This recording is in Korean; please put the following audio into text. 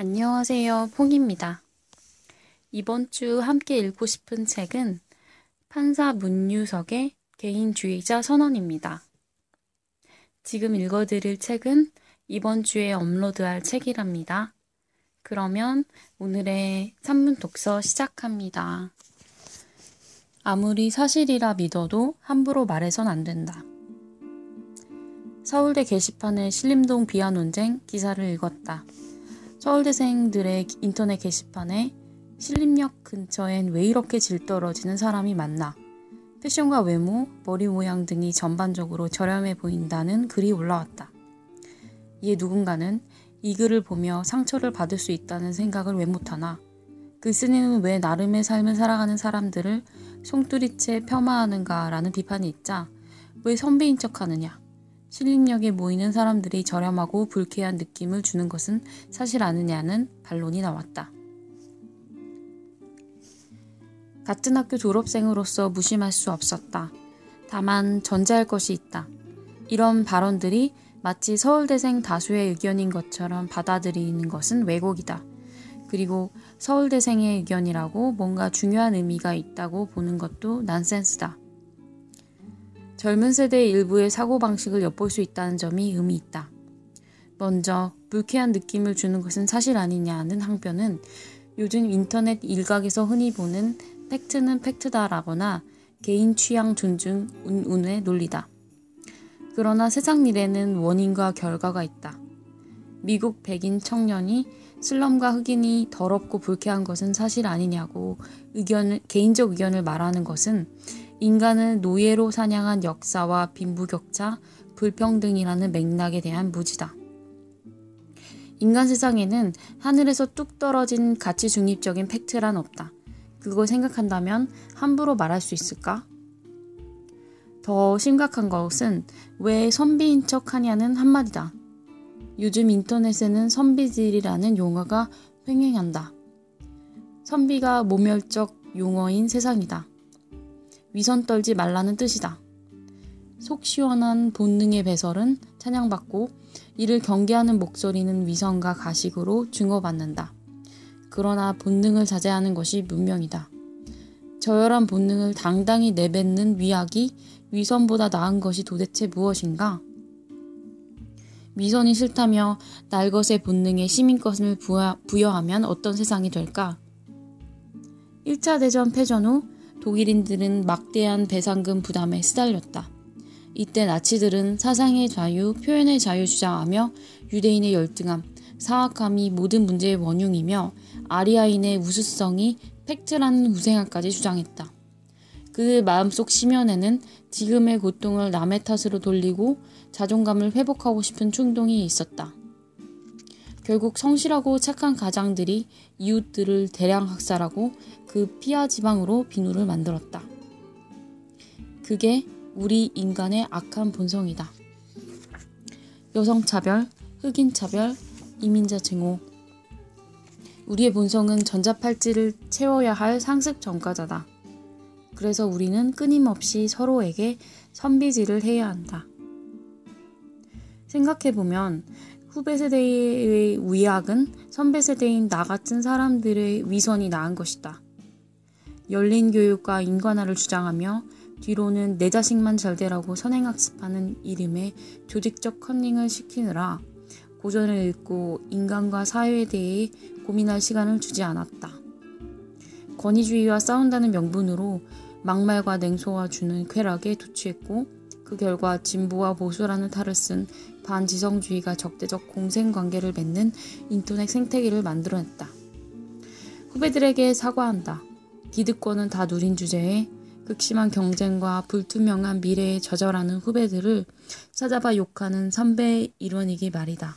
안녕하세요. 퐁입니다. 이번 주 함께 읽고 싶은 책은 판사 문유석의 개인주의자 선언입니다. 지금 읽어드릴 책은 이번 주에 업로드할 책이랍니다. 그러면 오늘의 산문 독서 시작합니다. 아무리 사실이라 믿어도 함부로 말해선 안 된다. 서울대 게시판의 신림동 비하 논쟁 기사를 읽었다. 서울대생들의 인터넷 게시판에 신림역 근처엔 왜 이렇게 질 떨어지는 사람이 많나? 패션과 외모, 머리 모양 등이 전반적으로 저렴해 보인다는 글이 올라왔다. 이에 누군가는 이 글을 보며 상처를 받을 수 있다는 생각을 왜 못하나? 글 쓰니는 왜 나름의 삶을 살아가는 사람들을 송두리째 폄하하는가라는 비판이 있자 왜 선배인 척 하느냐? 신림역에 모이는 사람들이 저렴하고 불쾌한 느낌을 주는 것은 사실 아느냐는 반론이 나왔다. 같은 학교 졸업생으로서 무심할 수 없었다. 다만 전제할 것이 있다. 이런 발언들이 마치 서울대생 다수의 의견인 것처럼 받아들이는 것은 왜곡이다. 그리고 서울대생의 의견이라고 뭔가 중요한 의미가 있다고 보는 것도 난센스다. 젊은 세대의 일부의 사고방식을 엿볼 수 있다는 점이 의미 있다. 먼저 불쾌한 느낌을 주는 것은 사실 아니냐는 항변은 요즘 인터넷 일각에서 흔히 보는 팩트는 팩트다라거나 개인 취향 존중 운운의 논리다. 그러나 세상 일에는 원인과 결과가 있다. 미국 백인 청년이 슬럼과 흑인이 더럽고 불쾌한 것은 사실 아니냐고 의견을, 개인적 의견을 말하는 것은 인간은 노예로 사냥한 역사와 빈부격차, 불평등이라는 맥락에 대한 무지다. 인간 세상에는 하늘에서 뚝 떨어진 가치 중립적인 팩트란 없다. 그걸 생각한다면 함부로 말할 수 있을까? 더 심각한 것은 왜 선비인 척 하냐는 한마디다. 요즘 인터넷에는 선비질이라는 용어가 횡행한다. 선비가 모멸적 용어인 세상이다. 위선 떨지 말라는 뜻이다. 속 시원한 본능의 배설은 찬양받고 이를 경계하는 목소리는 위선과 가식으로 증오받는다. 그러나 본능을 자제하는 것이 문명이다. 저열한 본능을 당당히 내뱉는 위약이 위선보다 나은 것이 도대체 무엇인가? 위선이 싫다며 날것의 본능에 시민권을 부여하면 어떤 세상이 될까? 1차 대전 패전 후 독일인들은 막대한 배상금 부담에 시달렸다. 이때 나치들은 사상의 자유, 표현의 자유 주장하며 유대인의 열등함, 사악함이 모든 문제의 원흉이며 아리아인의 우수성이 팩트라는 우생학까지 주장했다. 그 마음속 심연에는 지금의 고통을 남의 탓으로 돌리고 자존감을 회복하고 싶은 충동이 있었다. 결국 성실하고 착한 가장들이 이웃들을 대량 학살하고 그 피하 지방으로 비누를 만들었다. 그게 우리 인간의 악한 본성이다. 여성 차별, 흑인 차별, 이민자 증오. 우리의 본성은 전자팔찌를 채워야 할 상습 전과자다. 그래서 우리는 끊임없이 서로에게 선비질을 해야 한다. 생각해보면 후배 세대의 위약은 선배 세대인 나 같은 사람들의 위선이 나은 것이다. 열린 교육과 인간화를 주장하며 뒤로는 내 자식만 잘 되라고 선행학습하는 이름의 조직적 컨닝을 시키느라 고전을 읽고 인간과 사회에 대해 고민할 시간을 주지 않았다. 권위주의와 싸운다는 명분으로 막말과 냉소와 주는 쾌락에 도취했고 그 결과 진보와 보수라는 탈을 쓴 반지성주의가 적대적 공생관계를 맺는 인터넷 생태계를 만들어냈다. 후배들에게 사과한다. 기득권은 다 누린 주제에 극심한 경쟁과 불투명한 미래에 좌절하는 후배들을 찾아봐 욕하는 선배의 일원이기 말이다.